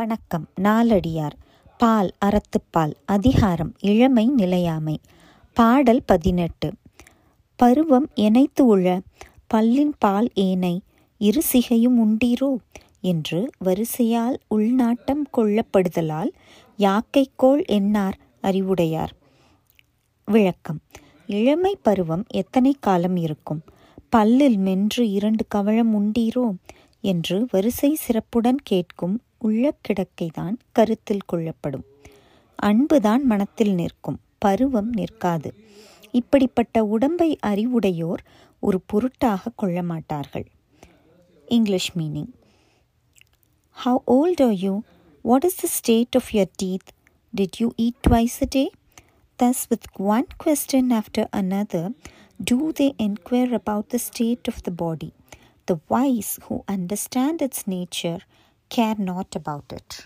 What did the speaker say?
வணக்கம். நாலடியார் பால் அறத்துப்பால் அதிகாரம் இளமை நிலையாமை. பாடல் பதினெட்டு. பருவம் இணைத்து உழ பல்லின் பால் ஏனை இரு சிகையும் உண்டீரோ? என்று வரிசையால் உள்நாட்டம் கொள்ளப்படுதலால் யாக்கைக்கோள் என்னார் அறிவுடையார். விளக்கம். இளமை பருவம் எத்தனை காலம் இருக்கும்? பல்லில் மென்று இரண்டு கவளம் உண்டீரோ? என்று வரிசை சிறப்புடன் கேட்கும் உள்ள கிடக்கைதான் கருத்தில் கொள்ளப்படும். அன்புதான் மனத்தில் நிற்கும் பருவம் நிற்காது. இப்படிப்பட்ட உடம்பை அறிவுடையோர் ஒரு பொருட்டாக கொள்ள மாட்டார்கள் English meaning how old are you what is the state of your teeth did you eat twice a day Thus, with one question after another, do they inquire about the state of the body. The wise who understand its nature care not about it.